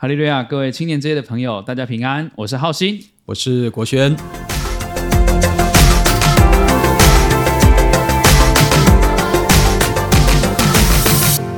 哈利路亚！各位青年之夜的朋友，大家平安。我是浩兴，我是国轩。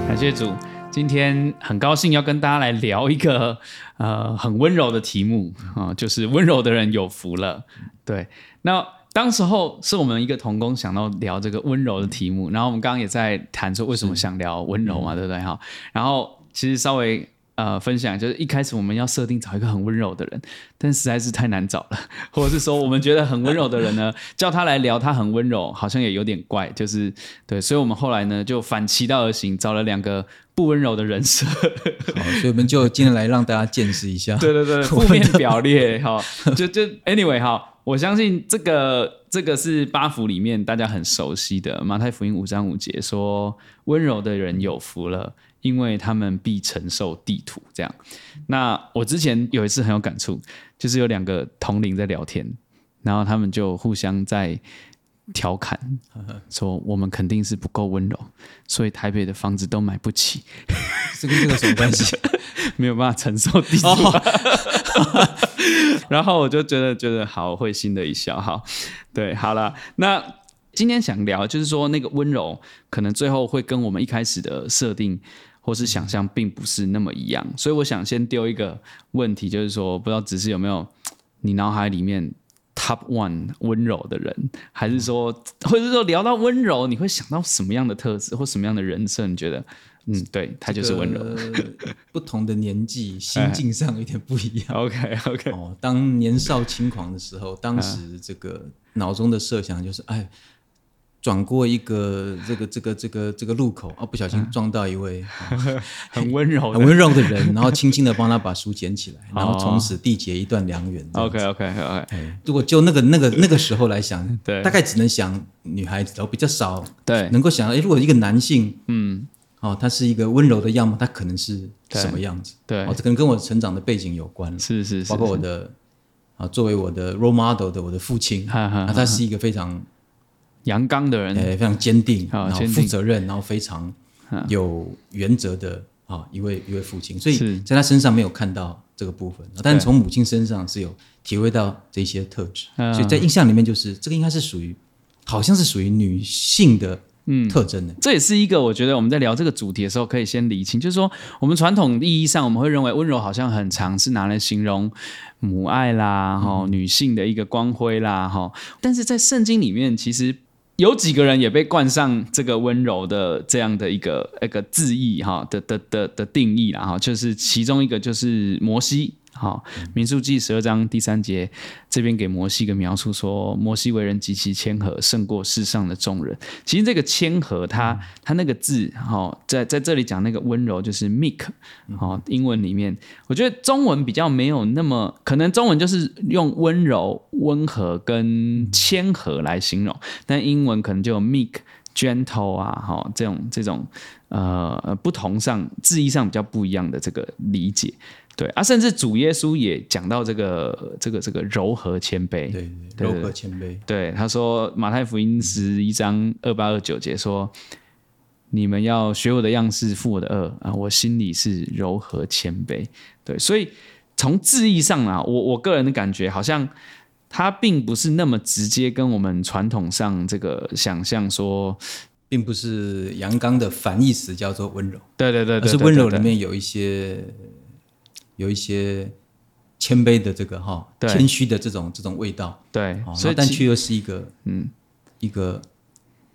感谢主，今天很高兴要跟大家来聊一个呃很温柔的题目啊、呃，就是温柔的人有福了。对，那当时候是我们一个同工想到聊这个温柔的题目，然后我们刚刚也在谈说为什么想聊温柔嘛，对不对？哈，然后其实稍微。呃，分享就是一开始我们要设定找一个很温柔的人，但实在是太难找了，或者是说我们觉得很温柔的人呢，叫他来聊他很温柔，好像也有点怪，就是对，所以我们后来呢就反其道而行，找了两个不温柔的人设，好，所以我们就今天来让大家见识一下，对对对，负面表列，哈，就就 anyway 哈，我相信这个这个是八福里面大家很熟悉的马太福音五章五节说，温柔的人有福了。因为他们必承受地图，这样。那我之前有一次很有感触，就是有两个同龄在聊天，然后他们就互相在调侃，说我们肯定是不够温柔，所以台北的房子都买不起。这跟这个什么关系？没有办法承受地土。然后我就觉得觉得好会心的一笑，好，对，好了，那。今天想聊，就是说那个温柔，可能最后会跟我们一开始的设定或是想象并不是那么一样，所以我想先丢一个问题，就是说，不知道只是有没有你脑海里面 top one 温柔的人，还是说，或者是说聊到温柔，你会想到什么样的特质或什么样的人设？你觉得，嗯，对，他就是温柔。这个、不同的年纪，心境上有点不一样。OK OK。哦，当年少轻狂的时候，当时这个脑中的设想就是，哎。转过一个这个这个这个这个路口啊，不小心撞到一位、很温柔很温柔的人，然后轻轻的帮他把书捡起来，然后从此缔结一段良缘。OK OK OK。如果就那个那个那个时候来想，对，大概只能想女孩子，都比较少对，能够想到，哎，如果一个男性，嗯，哦，他是一个温柔的样貌，他可能是什么样子？对，哦，这可能跟我成长的背景有关，是是是，包括我的啊，作为我的 role model 的我的父亲，啊，他是一个非常。阳刚的人，非常坚定，然后负责任，然后非常有原则的啊一位一位父亲，所以在他身上没有看到这个部分，但是从母亲身上是有体会到这些特质，所以在印象里面就是这个应该是属于，好像是属于女性的嗯。特征的。这也是一个我觉得我们在聊这个主题的时候可以先理清，就是说我们传统意义上我们会认为温柔好像很常是拿来形容母爱啦，哈女性的一个光辉啦，哈，但是在圣经里面其实。有几个人也被冠上这个温柔的这样的一个一个字义哈的的的的定义啦哈，就是其中一个就是摩西。好，民数记十二章第三节，这边给摩西一个描述说，摩西为人极其谦和，胜过世上的众人。其实这个谦和，它它那个字，哈，在在这里讲那个温柔就是 meek，好，英文里面，我觉得中文比较没有那么，可能中文就是用温柔、温和跟谦和来形容，但英文可能就有 meek、gentle 啊，哈，这种这种呃不同上字义上比较不一样的这个理解。对啊，甚至主耶稣也讲到这个这个这个柔和谦卑，对，柔和谦卑。对，他说马太福音十一章二八二九节说：“嗯、你们要学我的样式，负我的轭啊，我心里是柔和谦卑。”对，所以从字义上啊，我我个人的感觉好像他并不是那么直接跟我们传统上这个想象说，并不是阳刚的反义词叫做温柔。对对对，对，对，对，对，对，而是温柔里面有一些。有一些谦卑的这个哈，谦虚的这种这种味道，对，所以但却又是一个嗯，一个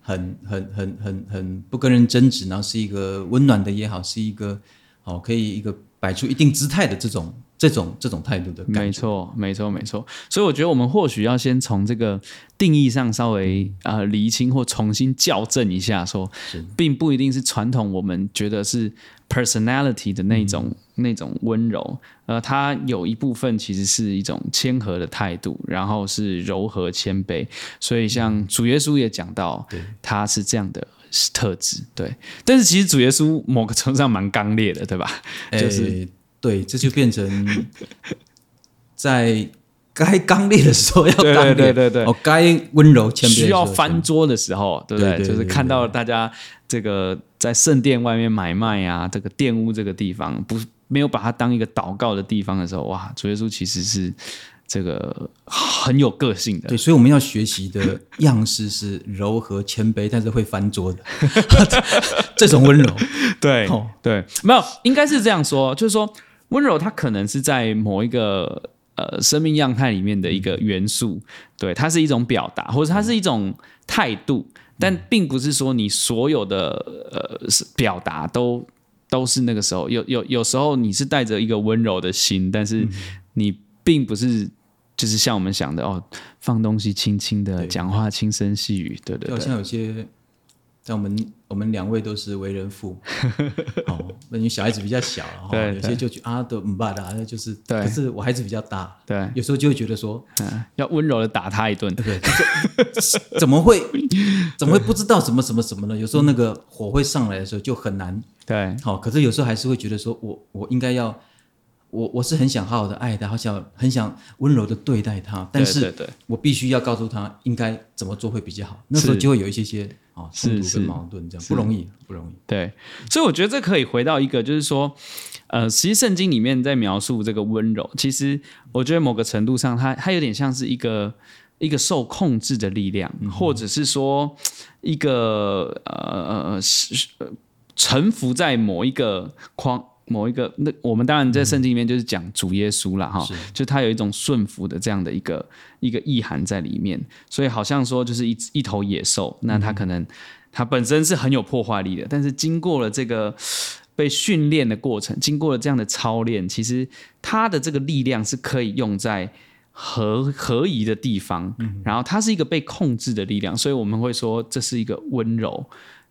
很很很很很不跟人争执，然后是一个温暖的也好，是一个好可以一个摆出一定姿态的这种。这种这种态度的感觉，没错，没错，没错。所以我觉得我们或许要先从这个定义上稍微呃厘清或重新校正一下，说并不一定是传统我们觉得是 personality 的那种、嗯、那种温柔，呃，它有一部分其实是一种谦和的态度，然后是柔和谦卑。所以像主耶稣也讲到，他是这样的特质，对。但是其实主耶稣某个程度上蛮刚烈的，对吧？就是。欸对，这就变成在该刚烈的时候要刚烈，对对对。对，哦，该温柔谦卑需要翻桌的时候，对不对，就是看到大家这个在圣殿外面买卖啊，这个玷污这个地方，不没有把它当一个祷告的地方的时候，哇，主耶稣其实是这个很有个性的。对，所以我们要学习的样式是柔和谦卑，但是会翻桌的 这种温柔。对，对，没有，应该是这样说，就是说温柔它可能是在某一个呃生命样态里面的一个元素，对，它是一种表达，或者它是一种态度，但并不是说你所有的呃表达都。都是那个时候，有有有时候你是带着一个温柔的心，但是你并不是就是像我们想的哦，放东西轻轻的，讲话轻声细语，对对对。好像有些像我们我们两位都是为人父，哦，那你小孩子比较小，对，有些就觉得啊都唔巴的，就是，对，可是我孩子比较大，对，有时候就会觉得说，要温柔的打他一顿，对，怎么会 怎么会不知道什么什么什么呢？有时候那个火会上来的时候就很难。对，好，可是有时候还是会觉得说我，我我应该要，我我是很想好好的爱他，好想很想温柔的对待他，但是我必须要告诉他应该怎么做会比较好。那时候就会有一些些啊冲突跟矛盾，这样不容易，不容易。对，所以我觉得这可以回到一个，就是说，呃，其实圣经里面在描述这个温柔，其实我觉得某个程度上它，它它有点像是一个一个受控制的力量，嗯、或者是说一个呃呃是。臣服在某一个框，某一个那我们当然在圣经里面就是讲主耶稣了哈，就他有一种顺服的这样的一个一个意涵在里面，所以好像说就是一一头野兽，那他可能他本身是很有破坏力的，但是经过了这个被训练的过程，经过了这样的操练，其实他的这个力量是可以用在合合宜的地方，然后它是一个被控制的力量，所以我们会说这是一个温柔。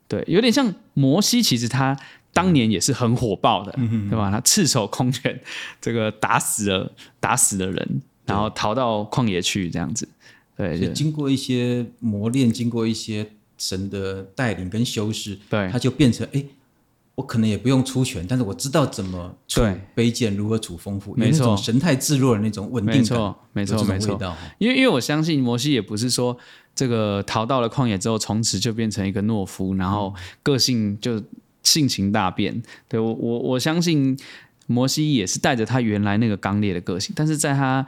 对，有点像摩西，其实他当年也是很火爆的，嗯、对吧？他赤手空拳，这个打死了打死了人，然后逃到旷野去，这样子。对，就经过一些磨练，经过一些神的带领跟修饰，对，他就变成哎，我可能也不用出拳，但是我知道怎么处卑贱，如何处丰富，没错，神态自若的那种稳定感，没错，没错，没错。因为因为我相信摩西也不是说。这个逃到了旷野之后，从此就变成一个懦夫，然后个性就性情大变。对，我我我相信摩西也是带着他原来那个刚烈的个性，但是在他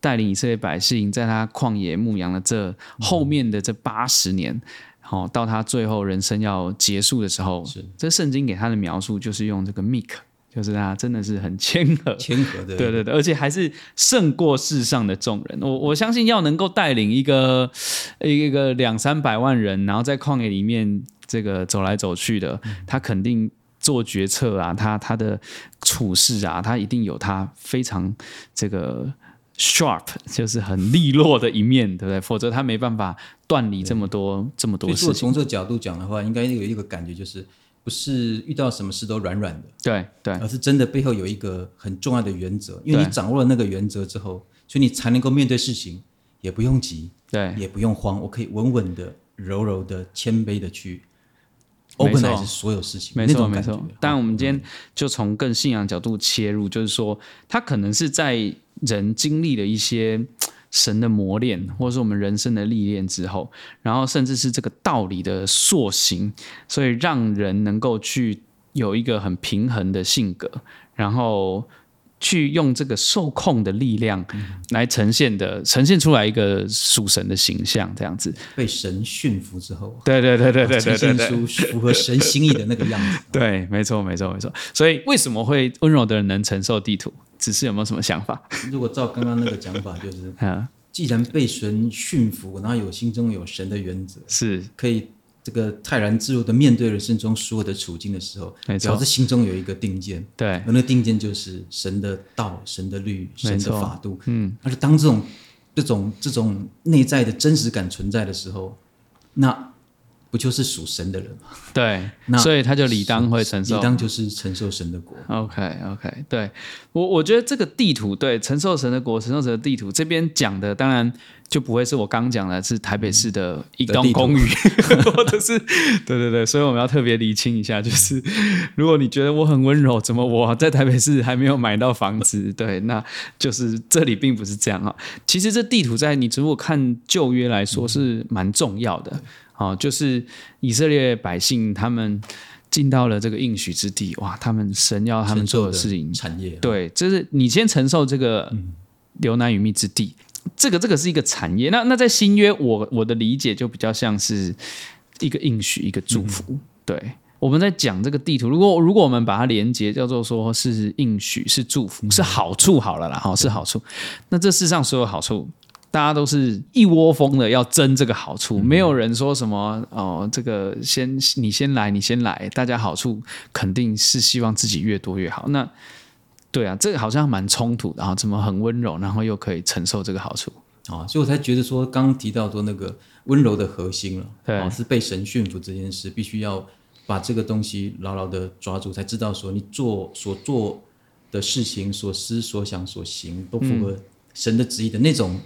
带领以色列百姓，在他旷野牧羊的这后面的这八十年，好、嗯、到他最后人生要结束的时候，是这圣经给他的描述就是用这个 meek。就是他真的是很谦和，谦和的，对对对，而且还是胜过世上的众人。我我相信要能够带领一个一个两三百万人，然后在旷野里面这个走来走去的，他肯定做决策啊，他他的处事啊，他一定有他非常这个 sharp，就是很利落的一面，对不对？否则他没办法断离这么多这么多事情。从这个角度讲的话，应该有一个感觉就是。不是遇到什么事都软软的，对对，而是真的背后有一个很重要的原则，因为你掌握了那个原则之后，所以你才能够面对事情，也不用急，对，也不用慌，我可以稳稳的、柔柔的、谦卑的去 organize 所有事情，没错没错。但我们今天就从更信仰角度切入，就是说，他可能是在人经历了一些。神的磨练，或者是我们人生的历练之后，然后甚至是这个道理的塑形，所以让人能够去有一个很平衡的性格，然后去用这个受控的力量来呈现的，嗯、呈现出来一个属神的形象，这样子被神驯服之后，对对对对对对，呈现出符合神心意的那个样子。对，没错没错没错。所以为什么会温柔的人能承受地图？只是有没有什么想法？如果照刚刚那个讲法，就是，既然被神驯服，然后有心中有神的原则，是可以这个泰然自若的面对人生中所有的处境的时候，没错，只要是心中有一个定见，对，而那个定见就是神的道、神的律、神的法度，嗯，而且当这种这种这种内在的真实感存在的时候，那。不就是属神的人吗？对，那所以他就理当会承受，理当就是承受神的国。Okay, 对我我觉得这个地图，对承受神的国，承受神的地图这边讲的，当然就不会是我刚讲的，是台北市的一栋公寓，或者是对对对，所以我们要特别厘清一下，就是如果你觉得我很温柔，怎么我在台北市还没有买到房子？对，那就是这里并不是这样啊。其实这地图在你如果看旧约来说是蛮重要的。哦，就是以色列百姓他们进到了这个应许之地，哇！他们神要他们做的事情，产业对，就是你先承受这个流奶与蜜之地，嗯、这个这个是一个产业。那那在新约，我我的理解就比较像是一个应许，一个祝福。嗯、对，我们在讲这个地图，如果如果我们把它连接叫做说是应许，是祝福，是好处好了啦，好是好处。那这世上所有好处。大家都是一窝蜂的要争这个好处，没有人说什么哦，这个先你先来，你先来，大家好处肯定是希望自己越多越好。那对啊，这个好像蛮冲突的，然后怎么很温柔，然后又可以承受这个好处啊？所以我才觉得说，刚刚提到说那个温柔的核心了，对，是被神驯服这件事，必须要把这个东西牢牢的抓住，才知道说你做所做的事情、所思所想所行都符合神的旨意的那种。嗯，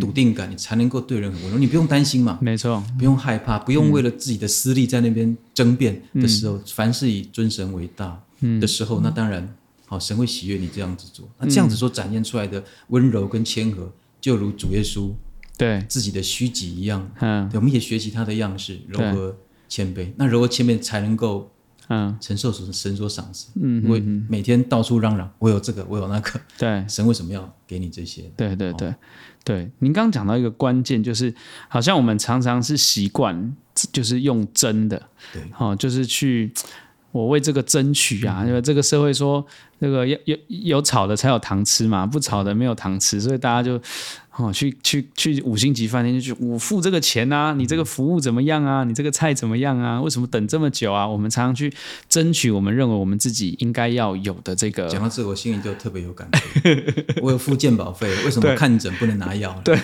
笃定感，你才能够对人很温柔。你不用担心嘛，没错，不用害怕，不用为了自己的私利在那边争辩的时候，嗯、凡事以尊神为大的时候，嗯、那当然，好，神会喜悦你这样子做。那这样子所展现出来的温柔跟谦和，就如主耶稣对自己的虚己一样。嗯，我们也学习他的样式，柔和谦卑。那柔和谦卑才能够。嗯，承受所神所赏赐，嗯，因为每天到处嚷嚷，我有这个，我有那个，对，神为什么要给你这些？对对对，对，您刚刚讲到一个关键，就是好像我们常常是习惯，就是用争的，对，哦，就是去我为这个争取啊，因为这个社会说，这个有有有炒的才有糖吃嘛，不炒的没有糖吃，所以大家就。哦，去去去五星级饭店就去，我付这个钱啊，你这个服务怎么样啊？你这个菜怎么样啊？为什么等这么久啊？我们常常去争取我们认为我们自己应该要有的这个。讲到这，我心里就特别有感觉。我有付健保费，为什么看诊不能拿药？对，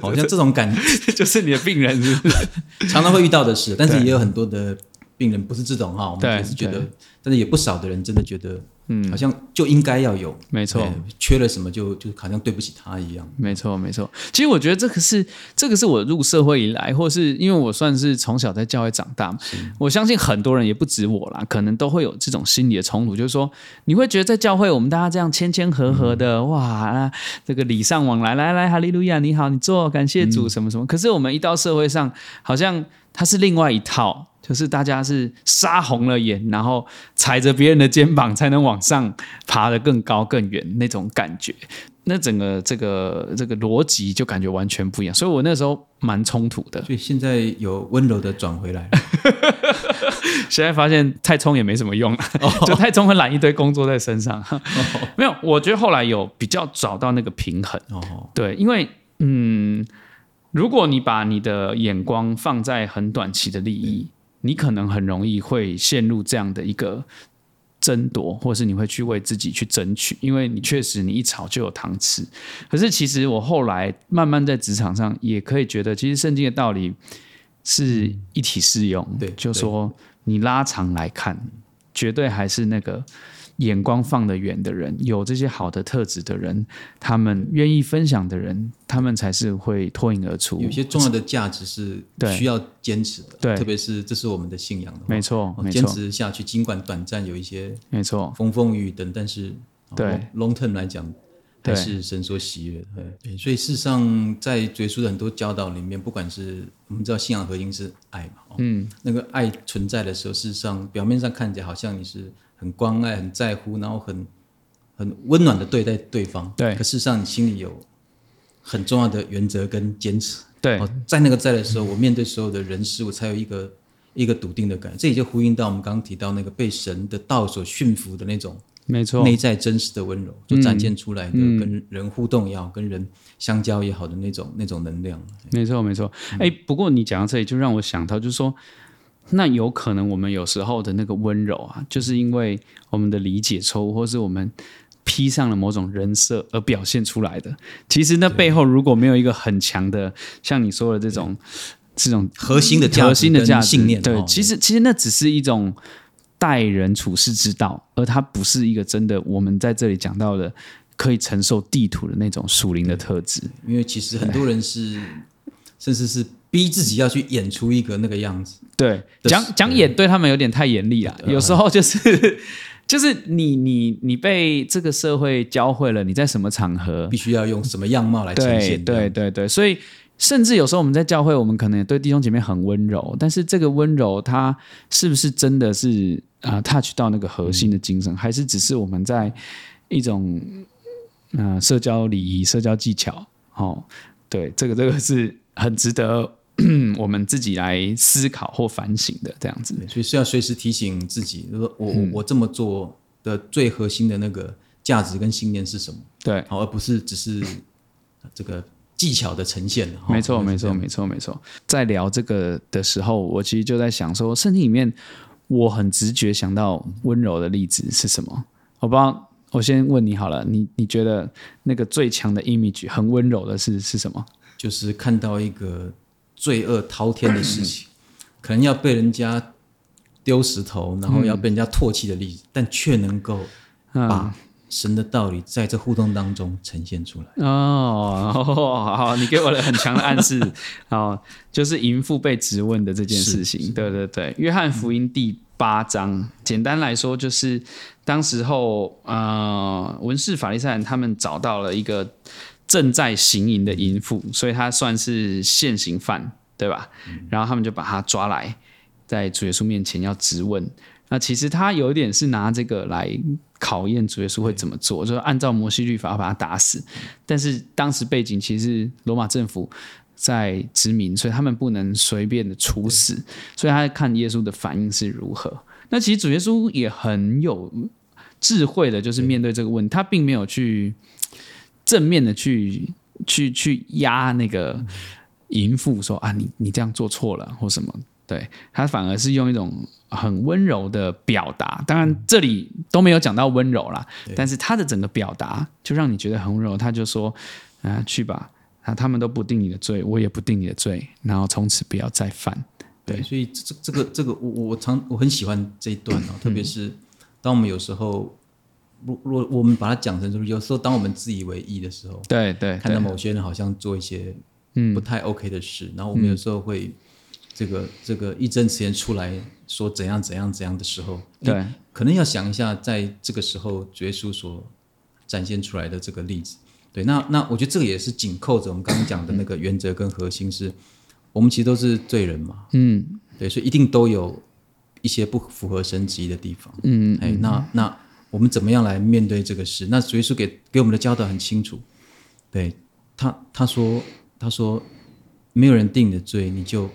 好像这种感觉 就是你的病人是不是常常会遇到的事，但是也有很多的病人不是这种哈，我们也是觉得，但是也不少的人真的觉得。嗯，好像就应该要有，没错，缺了什么就就好像对不起他一样。没错，没错。其实我觉得这个是这个是我入社会以来，或是因为我算是从小在教会长大，我相信很多人也不止我啦，可能都会有这种心理的冲突，就是说你会觉得在教会我们大家这样谦谦和和的，嗯、哇，这个礼尚往来，来来，哈利路亚，你好，你坐，感谢主，什么什么。嗯、可是我们一到社会上，好像它是另外一套。就是大家是杀红了眼，然后踩着别人的肩膀才能往上爬得更高更远那种感觉，那整个这个这个逻辑就感觉完全不一样，所以我那时候蛮冲突的。所以现在有温柔的转回来，现在发现太冲也没什么用，就太冲会揽一堆工作在身上。没有，我觉得后来有比较找到那个平衡。对，因为嗯，如果你把你的眼光放在很短期的利益。你可能很容易会陷入这样的一个争夺，或是你会去为自己去争取，因为你确实你一吵就有糖吃。可是其实我后来慢慢在职场上也可以觉得，其实圣经的道理是一体适用。对，就说你拉长来看，绝对还是那个。眼光放得远的人，有这些好的特质的人，他们愿意分享的人，他们才是会脱颖而出。有些重要的价值是需要坚持的，对，特别是这是我们的信仰没错，坚持下去，尽管短暂有一些没错风风雨雨等，但是对 long term 来讲，还是神所喜悦的。对，所以事实上，在主耶稣的很多教导里面，不管是我们知道信仰核心是爱嘛，嗯，那个爱存在的时候，事实上表面上看起来好像你是。很关爱、很在乎，然后很很温暖的对待对方。对，可事实上你心里有很重要的原则跟坚持。对，在那个在的时候，我面对所有的人事，物才有一个一个笃定的感觉。这也就呼应到我们刚刚提到那个被神的道所驯服的那种，没错，内在真实的温柔，就展现出来的跟人互动也好，跟人相交也好的那种那种能量。没错，没错。哎，不过你讲到这里，就让我想到，就是说。那有可能我们有时候的那个温柔啊，就是因为我们的理解错误，或是我们披上了某种人设而表现出来的。其实那背后如果没有一个很强的，像你说的这种这种核心的核心的价值信念，对，其实其实那只是一种待人处事之道，而它不是一个真的我们在这里讲到的可以承受地图的那种属灵的特质。因为其实很多人是，甚至是。逼自己要去演出一个那个样子，对，讲讲演对他们有点太严厉了。有时候就是就是你你你被这个社会教会了，你在什么场合必须要用什么样貌来呈现，对对对对，所以甚至有时候我们在教会，我们可能也对弟兄姐妹很温柔，但是这个温柔，它是不是真的是啊、呃、touch 到那个核心的精神，还是只是我们在一种啊、呃、社交礼仪、社交技巧？哦，对，这个这个是很值得 我们自己来思考或反省的，这样子。所以是要随时提醒自己，说我我、嗯、我这么做的最核心的那个价值跟信念是什么？对，而不是只是这个。技巧的呈现，没错，没错，没错，没错。在聊这个的时候，我其实就在想说，圣经里面我很直觉想到温柔的例子是什么？我不知道，我先问你好了，你你觉得那个最强的 image 很温柔的是是什么？就是看到一个罪恶滔天的事情，可能要被人家丢石头，然后要被人家唾弃的例子，嗯、但却能够把。神的道理在这互动当中呈现出来哦，好，好，你给我了很强的暗示，好，就是淫妇被质问的这件事情，对对对。约翰福音第八章，嗯、简单来说就是当时候呃文士法利赛人他们找到了一个正在行淫的淫妇，所以他算是现行犯，对吧？嗯、然后他们就把他抓来，在主耶稣面前要质问。那其实他有一点是拿这个来考验主耶稣会怎么做，就是按照摩西律法把他打死。但是当时背景其实罗马政府在殖民，所以他们不能随便的处死，所以他看耶稣的反应是如何。那其实主耶稣也很有智慧的，就是面对这个问题，他并没有去正面的去去去压那个淫妇说啊，你你这样做错了或什么。对，他反而是用一种很温柔的表达，当然这里都没有讲到温柔啦，但是他的整个表达就让你觉得很温柔。他就说：“啊，去吧，啊，他们都不定你的罪，我也不定你的罪，然后从此不要再犯。”对，所以这这个这个我我常我很喜欢这一段哦，特别是当我们有时候，若若我们把它讲成就是有时候当我们自以为意的时候，对对，看到某些人好像做一些不太 OK 的事，然后我们有时候会。这个这个义正词严出来说怎样怎样怎样的时候，对，可能要想一下，在这个时候，主耶稣所展现出来的这个例子，对，那那我觉得这个也是紧扣着我们刚刚讲的那个原则跟核心是，是我们其实都是罪人嘛，嗯，对，所以一定都有一些不符合神旨意的地方，嗯，哎，那那我们怎么样来面对这个事？那主耶稣给给我们的教导很清楚，对他他说他说没有人定你的罪，你就。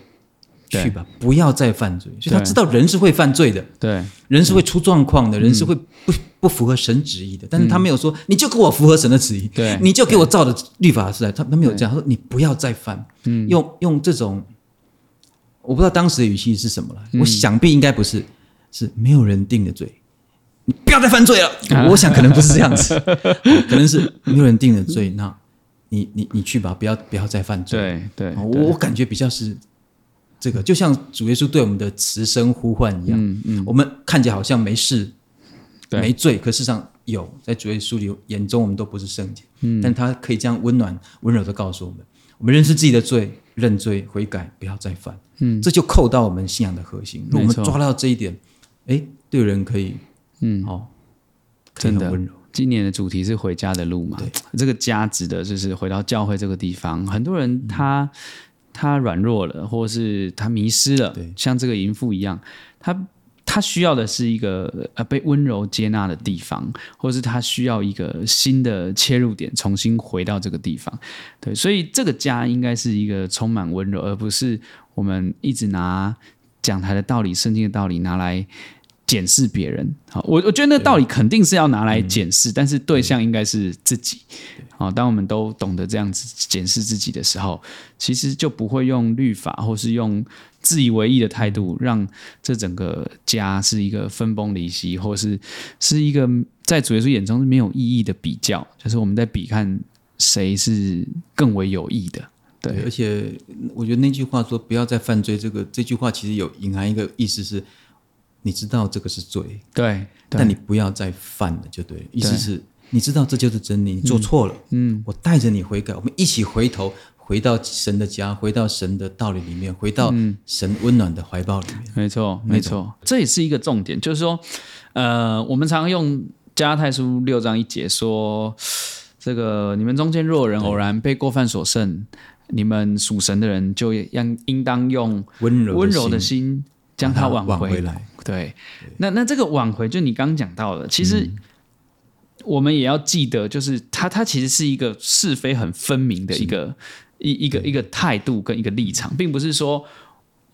去吧，不要再犯罪。所以他知道人是会犯罪的，对，人是会出状况的，人是会不不符合神旨意的。但是他没有说，你就给我符合神的旨意，对，你就给我照着律法来。他他没有这样，他说你不要再犯。嗯，用用这种，我不知道当时的语气是什么了。我想必应该不是，是没有人定的罪，你不要再犯罪了。我想可能不是这样子，可能是没有人定了罪。那你你你去吧，不要不要再犯罪。对对，我我感觉比较是。这个就像主耶稣对我们的慈声呼唤一样，嗯嗯、我们看起来好像没事、没罪，可事实上有。在主耶稣里眼中，我们都不是圣洁，嗯、但他可以这样温暖、温柔的告诉我们：我们认识自己的罪，认罪悔改，不要再犯。嗯、这就扣到我们信仰的核心。如果我们抓到这一点，哎错，对人可以，嗯，好、哦，真的温柔。今年的主题是回家的路嘛？对，这个家指的就是回到教会这个地方。很多人他。嗯他软弱了，或是他迷失了，对像这个淫妇一样，他他需要的是一个呃被温柔接纳的地方，或是他需要一个新的切入点，重新回到这个地方。对，所以这个家应该是一个充满温柔，而不是我们一直拿讲台的道理、圣经的道理拿来检视别人。好，我我觉得那道理肯定是要拿来检视，但是对象应该是自己。好，当我们都懂得这样子检视自己的时候，其实就不会用律法或是用自以为意的态度，让这整个家是一个分崩离析，或是是一个在主耶稣眼中是没有意义的比较，就是我们在比看谁是更为有益的。对，而且我觉得那句话说“不要再犯罪”，这个这句话其实有隐含一个意思是，你知道这个是罪，对，对。但你不要再犯了，就对，意思是。你知道这就是真理，你做错了，嗯，嗯，我带着你悔改，我们一起回头，回到神的家，回到神的道理里面，回到神温暖的怀抱里面。嗯、没错，没错，这也是一个重点，就是说，呃，我们常用加拉太书六章一节说，这个你们中间若有人偶然被过犯所胜，你们属神的人就应应当用温柔温柔的心将它挽回来。对，那那这个挽回，就你刚刚讲到的，其实我们也要记得，就是它它其实是一个是非很分明的一个一一个一个态度跟一个立场，并不是说。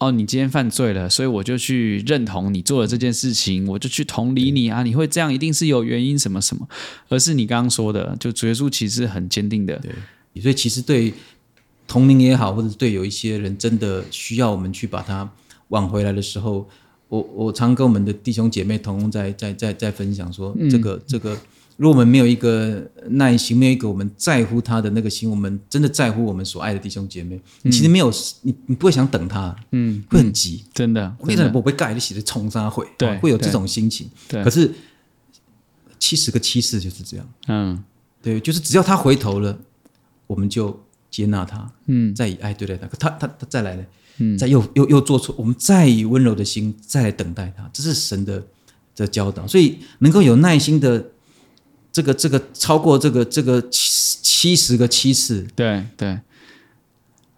哦，你今天犯罪了，所以我就去认同你做了这件事情，我就去同理你啊！你会这样，一定是有原因什么什么，而是你刚刚说的，就主耶稣其实很坚定的。对，所以其实对同龄也好，或者是对有一些人真的需要我们去把他挽回来的时候，我我常跟我们的弟兄姐妹同工在在在在分享说，这个、嗯、这个。如果我们没有一个耐心，没有一个我们在乎他的那个心，我们真的在乎我们所爱的弟兄姐妹，嗯、你其实没有你，你不会想等他，嗯，会很急，嗯、真的。为什么我被盖的写的冲杀会？对，会有这种心情。对，可是七十个七次就是这样，嗯，对，就是只要他回头了，我们就接纳他，嗯，再以爱对待他。可他他他再来了，嗯，再又又又做错，我们再以温柔的心再来等待他，这是神的的教导。所以能够有耐心的。这个这个超过这个这个七七十个七次，对对，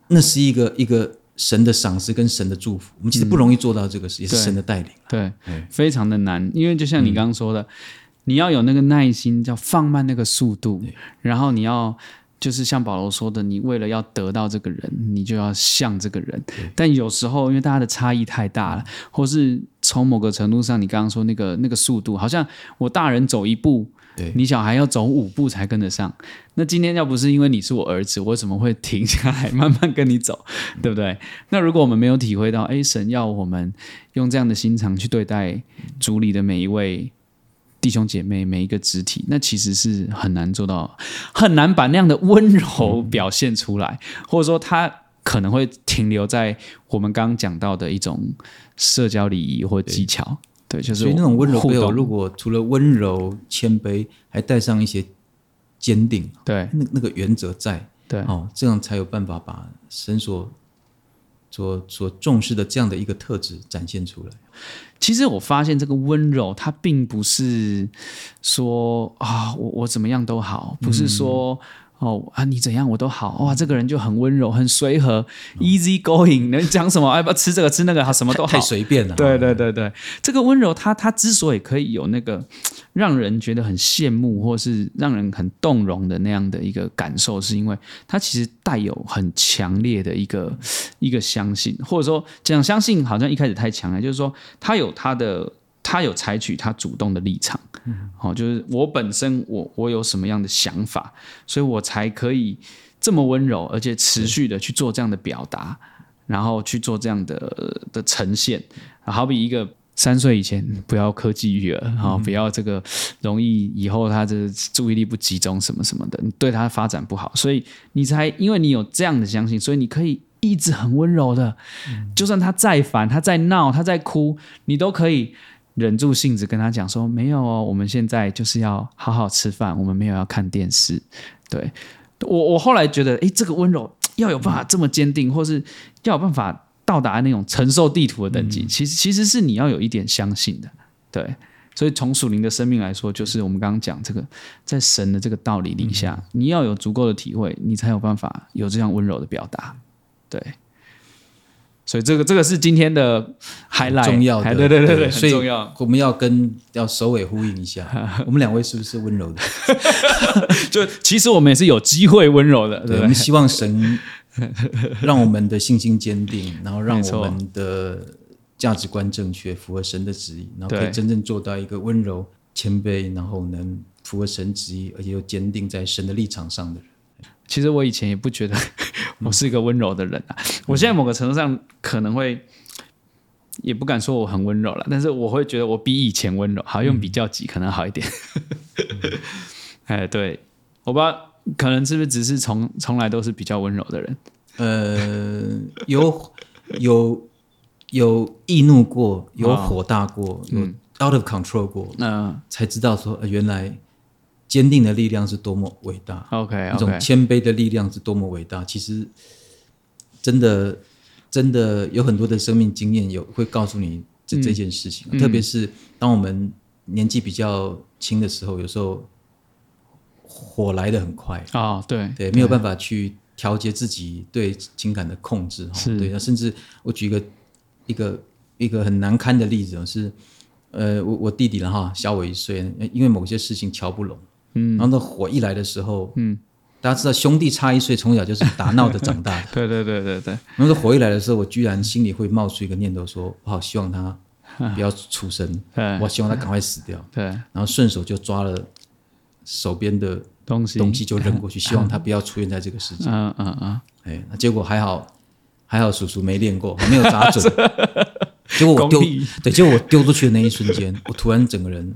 那是一个一个神的赏赐跟神的祝福。我们其实不容易做到这个事，嗯、也是神的带领。对，对非常的难，因为就像你刚刚说的，嗯、你要有那个耐心，叫放慢那个速度，然后你要就是像保罗说的，你为了要得到这个人，你就要像这个人。但有时候因为大家的差异太大了，或是从某个程度上，你刚刚说那个那个速度，好像我大人走一步。对你小孩要走五步才跟得上，那今天要不是因为你是我儿子，我怎么会停下来慢慢跟你走，对不对？那如果我们没有体会到，哎，神要我们用这样的心肠去对待主里的每一位弟兄姐妹，每一个肢体，那其实是很难做到，很难把那样的温柔表现出来，或者说他可能会停留在我们刚刚讲到的一种社交礼仪或技巧。对，就是所以那种温柔背后，如果除了温柔、谦卑，还带上一些坚定，对，那那个原则在，对，哦，这样才有办法把神所所所重视的这样的一个特质展现出来。其实我发现这个温柔，它并不是说啊，我我怎么样都好，不是说。嗯哦啊，你怎样我都好哇，这个人就很温柔，很随和、嗯、，easy going，能讲什么？要不要吃这个吃那个？他什么都好，太随便了。对对对对，这个温柔他，他他之所以可以有那个让人觉得很羡慕，或是让人很动容的那样的一个感受，是因为他其实带有很强烈的一个一个相信，或者说讲相信好像一开始太强了，就是说他有他的。他有采取他主动的立场，好、嗯，就是我本身我我有什么样的想法，所以我才可以这么温柔，而且持续的去做这样的表达，嗯、然后去做这样的的呈现。好比一个三岁以前不要科技育儿，好、嗯，不要这个容易以后他的注意力不集中什么什么的，你对他的发展不好，所以你才因为你有这样的相信，所以你可以一直很温柔的，嗯、就算他再烦，他再闹，他再哭，你都可以。忍住性子跟他讲说：“没有哦，我们现在就是要好好吃饭，我们没有要看电视。”对，我，我后来觉得，诶，这个温柔要有办法这么坚定，或是要有办法到达那种承受地图的等级，其实其实是你要有一点相信的。对，所以从属灵的生命来说，就是我们刚刚讲这个，在神的这个道理底下，你要有足够的体会，你才有办法有这样温柔的表达。对。所以这个这个是今天的 highlight，重要的，对对对对，所以我们要跟要首尾呼应一下，我们两位是不是温柔的？就其实我们也是有机会温柔的，对，我们希望神让我们的信心坚定，然后让我们的价值观正确，符合神的旨意，然后可以真正做到一个温柔谦卑，然后能符合神旨意，而且又坚定在神的立场上的人。其实我以前也不觉得我是一个温柔的人啊，我现在某个程度上可能会，也不敢说我很温柔了，但是我会觉得我比以前温柔，好用比较级可能好一点。哎，对，我不知道可能是不是只是从从来都是比较温柔的人，呃，有有有易怒过，有火大过，哦、有 out of control 过，那、嗯、才知道说原来。坚定的力量是多么伟大，OK，那种谦卑的力量是多么伟大。其实，真的，真的有很多的生命经验有会告诉你这、嗯、这件事情。特别是当我们年纪比较轻的时候，有时候火来的很快啊、哦，对对，没有办法去调节自己对情感的控制哈，对，那甚至我举一个一个一个很难堪的例子是，呃，我我弟弟了哈，小我一岁，因为某些事情瞧不拢，嗯，然后那火一来的时候，嗯，大家知道兄弟差一岁，从小就是打闹的长大的，对对对对对，然后火一来的时候，我居然心里会冒出一个念头说，说我好希望他不要出生，对，我希望他赶快死掉，对，然后顺手就抓了手边的东西，东西就扔过去，希望他不要出现在这个世界，嗯嗯嗯，哎，那结果还好，还好叔叔没练过，没有砸准。结果我丢，对，结果我丢出去的那一瞬间，我突然整个人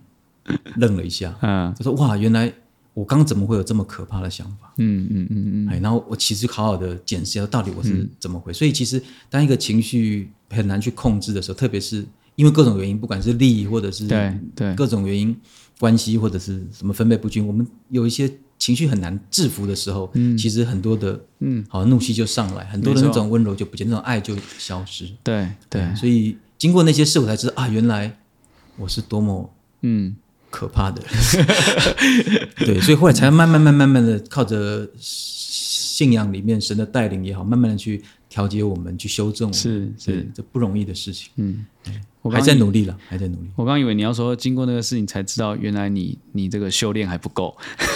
愣了一下。嗯，他说哇，原来我刚怎么会有这么可怕的想法？嗯嗯嗯嗯。哎，然后我其实好好的检视一下，到底我是怎么回事。所以其实当一个情绪很难去控制的时候，特别是因为各种原因，不管是利益或者是对对各种原因关系或者是什么分配不均，我们有一些。情绪很难制服的时候，嗯，其实很多的，嗯，好怒气就上来，很多的那种温柔就不见，那种爱就消失。对对，所以经过那些事，我才知道啊，原来我是多么嗯可怕的 对，所以后来才慢慢慢慢慢的靠着信仰里面神的带领也好，慢慢的去调节我们，去修正我们，是是这不容易的事情。嗯。我还在努力了，还在努力。我刚以为你要说，经过那个事情才知道，原来你你这个修炼还不够。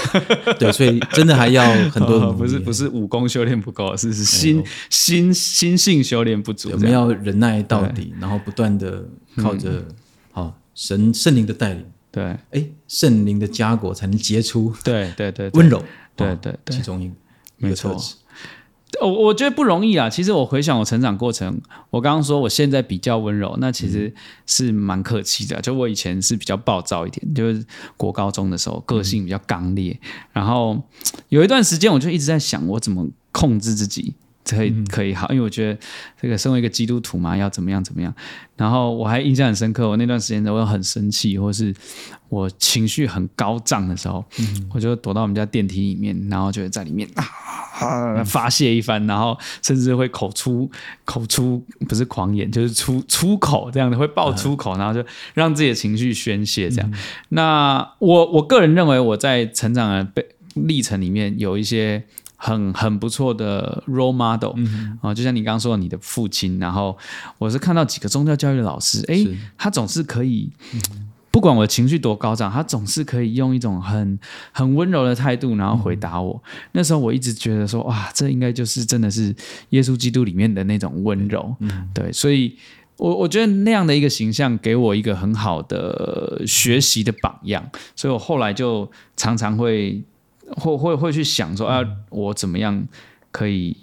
对，所以真的还要很多、哦。不是不是武功修炼不够，是是心、哎、心心性修炼不足。我们要忍耐到底，然后不断的靠着好、嗯、神圣灵的带领。对，哎，圣灵的家果才能结出。对对对，温柔。对对对，其中一个特质。我我觉得不容易啊。其实我回想我成长过程，我刚刚说我现在比较温柔，那其实是蛮客气的。就我以前是比较暴躁一点，就是国高中的时候个性比较刚烈，然后有一段时间我就一直在想我怎么控制自己。可以可以好，因为我觉得这个身为一个基督徒嘛，要怎么样怎么样。然后我还印象很深刻，我那段时间我很生气，或是我情绪很高涨的时候，嗯、我就躲到我们家电梯里面，然后就在里面啊，啊发泄一番，然后甚至会口出口出不是狂言，就是出出口这样的，会爆粗口，然后就让自己的情绪宣泄这样。嗯、那我我个人认为我在成长的被历程里面有一些。很很不错的 role model 啊、嗯哦，就像你刚刚说的，你的父亲。然后我是看到几个宗教教育的老师，哎，他总是可以，不管我的情绪多高涨，他总是可以用一种很很温柔的态度，然后回答我。嗯、那时候我一直觉得说，哇，这应该就是真的是耶稣基督里面的那种温柔。嗯、对，所以我我觉得那样的一个形象给我一个很好的学习的榜样，所以我后来就常常会。会会会去想说啊，我怎么样可以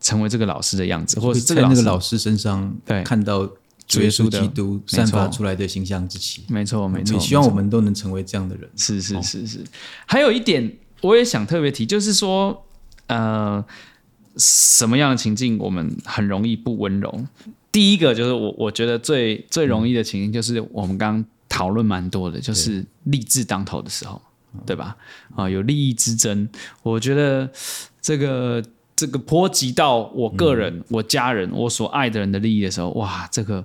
成为这个老师的样子，或者是在那个老师身上对看到主耶稣基督散发出来的形象之气。没错没错，也希望我们都能成为这样的人。是是是是。还有一点，我也想特别提，就是说，呃，什么样的情境我们很容易不温柔？第一个就是我我觉得最最容易的情境，就是我们刚刚讨论蛮多的，就是立志当头的时候。对吧？啊，有利益之争，我觉得这个这个波及到我个人、嗯、我家人、我所爱的人的利益的时候，哇，这个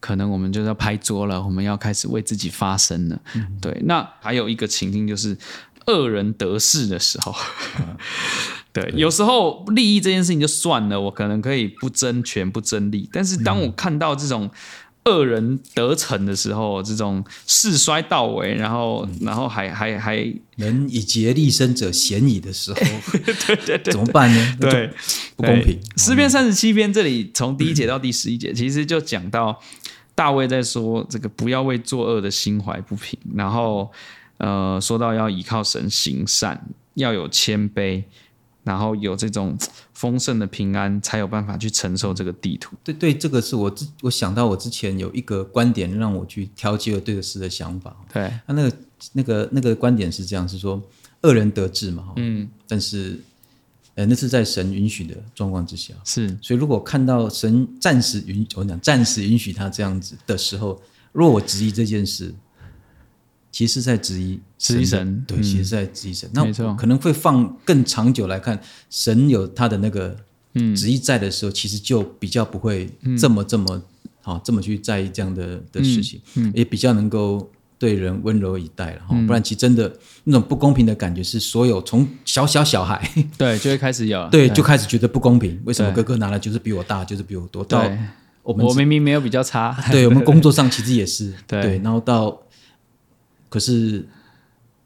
可能我们就要拍桌了，我们要开始为自己发声了。嗯、对，那还有一个情境就是恶人得势的时候，嗯、对，对有时候利益这件事情就算了，我可能可以不争权不争利，但是当我看到这种。恶人得逞的时候，这种势衰到尾，然后，然后还还还能以竭力生者嫌矣的时候，对对对，怎么办呢？对，不公平。诗篇三十七篇这里从第一节到第十一节，其实就讲到大卫在说这个不要为作恶的心怀不平，然后呃说到要依靠神行善，要有谦卑。然后有这种丰盛的平安，才有办法去承受这个地图。对对，这个是我之我想到我之前有一个观点，让我去挑起了对的事的想法。对，那那个那个那个观点是这样，是说恶人得志嘛，嗯，但是呃，那是在神允许的状况之下，是。所以如果看到神暂时允，我讲暂时允许他这样子的时候，若我质疑这件事。其实在质疑质疑神，对，其实在质疑神。那可能会放更长久来看，神有他的那个旨意在的时候，其实就比较不会这么这么好，这么去在意这样的的事情，也比较能够对人温柔以待了哈，不然其实真的那种不公平的感觉是所有从小小小孩 对就会开始有。对，对。就开始觉得不公平，为什么哥哥拿了就是比我大，就是比我多？到我们我明明没有比较差，对我们工作上其实也是对，对，然后到可是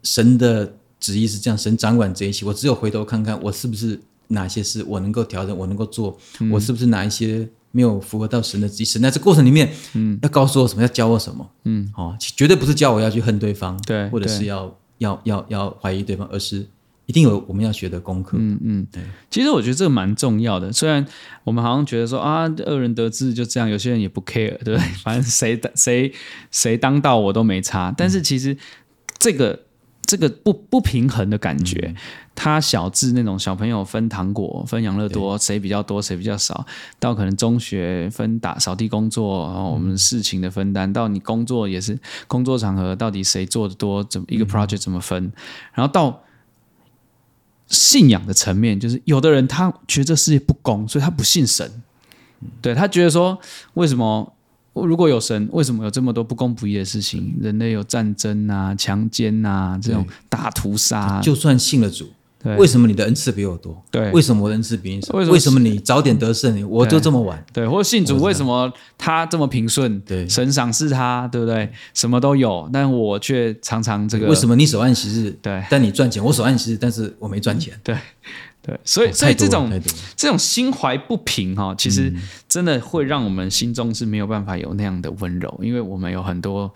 神的旨意是这样，神掌管这一切，我只有回头看看我是不是哪些事我能够调整，我能够做，嗯、我是不是哪一些。没有符合到神的旨意，神在这过程里面，嗯，要告诉我什么，要教我什么，嗯，哦，绝对不是教我要去恨对方，对，或者是要要要要怀疑对方，而是一定有我们要学的功课，嗯嗯，对。其实我觉得这个蛮重要的，虽然我们好像觉得说啊，恶人得志就这样，有些人也不 care，对不对？反正谁谁谁当道我都没差，但是其实这个。这个不不平衡的感觉，他小至那种小朋友分糖果、分养乐多，谁比较多谁比较少，到可能中学分打扫地工作，然后我们事情的分担，到你工作也是工作场合，到底谁做的多，怎么一个 project 怎么分，然后到信仰的层面，就是有的人他觉得这世界不公，所以他不信神，对，他觉得说为什么？如果有神，为什么有这么多不公不义的事情？人类有战争啊、强奸啊这种大屠杀。就算信了主，为什么你的恩赐比我多？对，为什么我的恩赐比你少？为什么，你早点得胜，我就这么晚？对，或者信主，为什么他这么平顺？对，神赏赐他，对不对？什么都有，但我却常常这个。为什么你手按息日？对，但你赚钱，我手按息日，但是我没赚钱。对。对，所以所以这种这种心怀不平哈，其实真的会让我们心中是没有办法有那样的温柔，因为我们有很多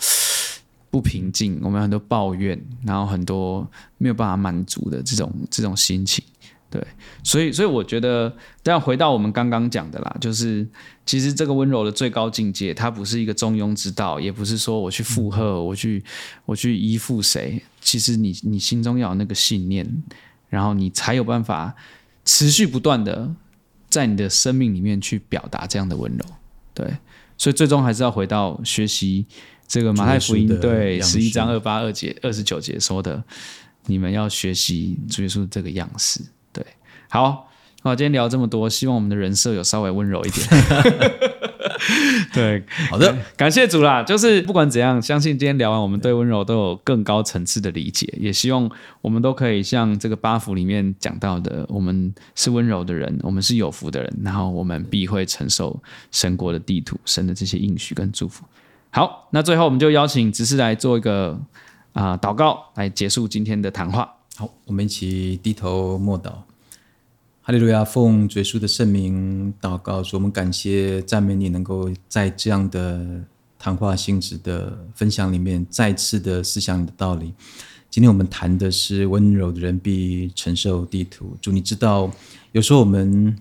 不平静，我们有很多抱怨，然后很多没有办法满足的这种这种心情。对，所以所以我觉得，这样回到我们刚刚讲的啦，就是其实这个温柔的最高境界，它不是一个中庸之道，也不是说我去附和，我去我去依附谁，其实你你心中要有那个信念。然后你才有办法持续不断的在你的生命里面去表达这样的温柔，对，所以最终还是要回到学习这个马太福音对十一章二八二节二十九节说的，你们要学习主耶稣这个样式，对，好，好，今天聊这么多，希望我们的人设有稍微温柔一点。对，好的，感谢主啦。就是不管怎样，相信今天聊完，我们对温柔都有更高层次的理解。也希望我们都可以像这个八福里面讲到的，我们是温柔的人，我们是有福的人，然后我们必会承受神国的地图，神的这些应许跟祝福。好，那最后我们就邀请执事来做一个啊、呃、祷告，来结束今天的谈话。好，我们一起低头默祷。哈利路亚！奉主耶稣的圣名祷告，说我们感谢赞美你，能够在这样的谈话性质的分享里面，再次的思想你的道理。今天我们谈的是温柔的人必承受地土。主，你知道，有时候我们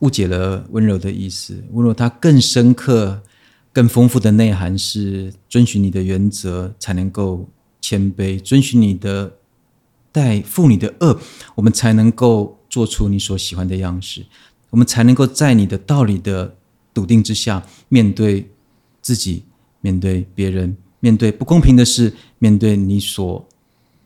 误解了温柔的意思。温柔它更深刻、更丰富的内涵是遵循你的原则，才能够谦卑；遵循你的待负你的恶，我们才能够。做出你所喜欢的样式，我们才能够在你的道理的笃定之下，面对自己，面对别人，面对不公平的事，面对你所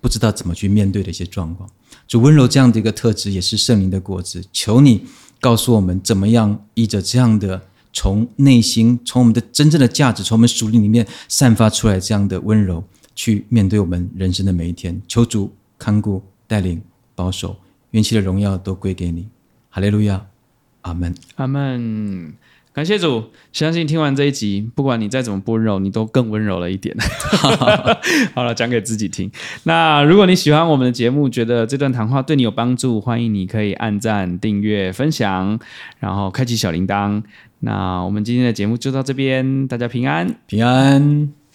不知道怎么去面对的一些状况。主温柔这样的一个特质，也是圣灵的果子。求你告诉我们，怎么样依着这样的从内心、从我们的真正的价值、从我们属灵里面散发出来这样的温柔，去面对我们人生的每一天。求主看顾、带领、保守。元气的荣耀都归给你，哈利路亚，阿门，阿门。感谢主，相信听完这一集，不管你再怎么不温柔，你都更温柔了一点。好了，讲给自己听。那如果你喜欢我们的节目，觉得这段谈话对你有帮助，欢迎你可以按赞、订阅、分享，然后开启小铃铛。那我们今天的节目就到这边，大家平安，平安。